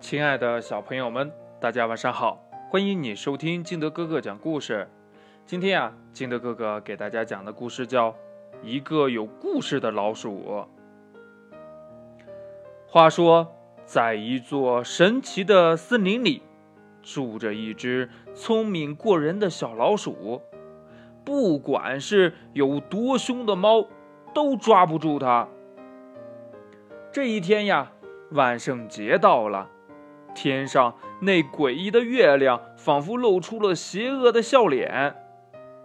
亲爱的小朋友们，大家晚上好！欢迎你收听金德哥哥讲故事。今天啊，金德哥哥给大家讲的故事叫《一个有故事的老鼠》。话说，在一座神奇的森林里，住着一只聪明过人的小老鼠。不管是有多凶的猫，都抓不住它。这一天呀，万圣节到了。天上那诡异的月亮仿佛露出了邪恶的笑脸。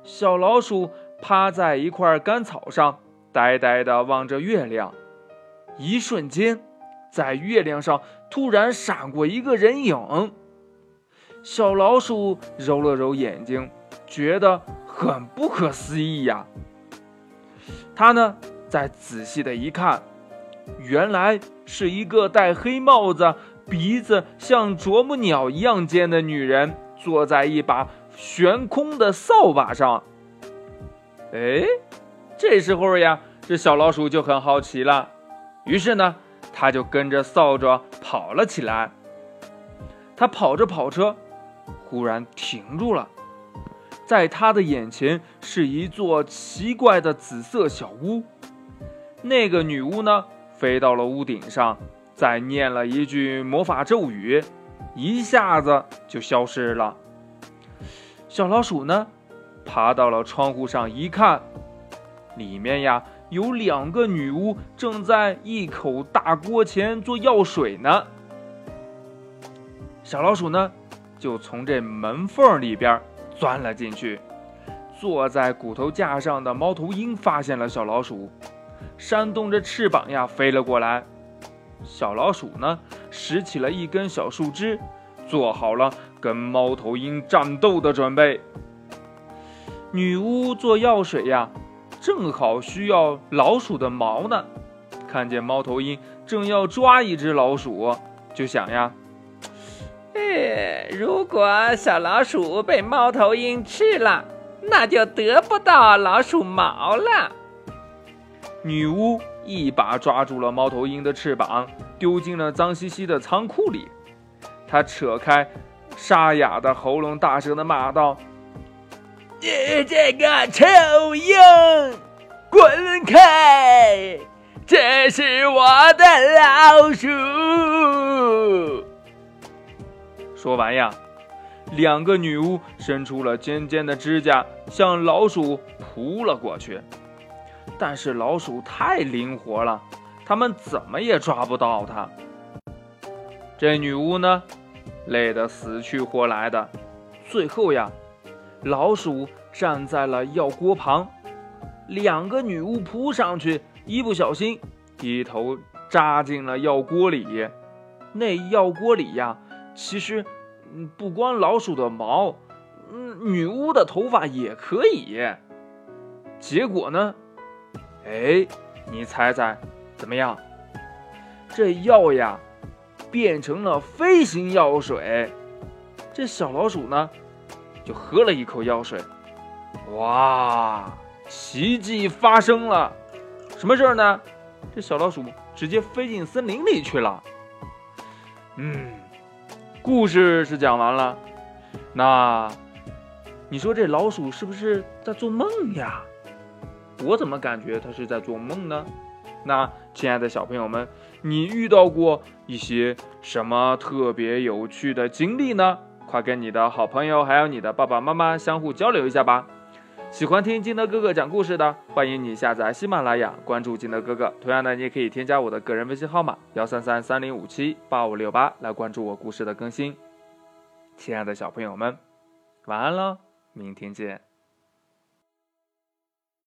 小老鼠趴在一块干草上，呆呆地望着月亮。一瞬间，在月亮上突然闪过一个人影。小老鼠揉了揉眼睛，觉得很不可思议呀。它呢，再仔细的一看，原来是一个戴黑帽子。鼻子像啄木鸟一样尖的女人坐在一把悬空的扫把上。哎，这时候呀，这小老鼠就很好奇了，于是呢，它就跟着扫帚跑了起来。它跑着跑着，忽然停住了，在它的眼前是一座奇怪的紫色小屋。那个女巫呢，飞到了屋顶上。再念了一句魔法咒语，一下子就消失了。小老鼠呢，爬到了窗户上一看，里面呀有两个女巫正在一口大锅前做药水呢。小老鼠呢，就从这门缝里边钻了进去。坐在骨头架上的猫头鹰发现了小老鼠，扇动着翅膀呀飞了过来。小老鼠呢，拾起了一根小树枝，做好了跟猫头鹰战斗的准备。女巫做药水呀，正好需要老鼠的毛呢。看见猫头鹰正要抓一只老鼠，就想呀，哎，如果小老鼠被猫头鹰吃了，那就得不到老鼠毛了。女巫。一把抓住了猫头鹰的翅膀，丢进了脏兮兮的仓库里。他扯开沙哑的喉咙，大声的骂道：“你这个臭鹰，滚开！这是我的老鼠！”说完呀，两个女巫伸出了尖尖的指甲，向老鼠扑了过去。但是老鼠太灵活了，他们怎么也抓不到它。这女巫呢，累得死去活来的。最后呀，老鼠站在了药锅旁，两个女巫扑上去，一不小心一头扎进了药锅里。那药锅里呀，其实不光老鼠的毛，嗯，女巫的头发也可以。结果呢？哎，你猜猜，怎么样？这药呀，变成了飞行药水。这小老鼠呢，就喝了一口药水。哇，奇迹发生了！什么事儿呢？这小老鼠直接飞进森林里去了。嗯，故事是讲完了。那你说这老鼠是不是在做梦呀？我怎么感觉他是在做梦呢？那亲爱的小朋友们，你遇到过一些什么特别有趣的经历呢？快跟你的好朋友还有你的爸爸妈妈相互交流一下吧。喜欢听金德哥哥讲故事的，欢迎你下载喜马拉雅，关注金德哥哥。同样的，你也可以添加我的个人微信号码幺三三三零五七八五六八来关注我故事的更新。亲爱的小朋友们，晚安了，明天见。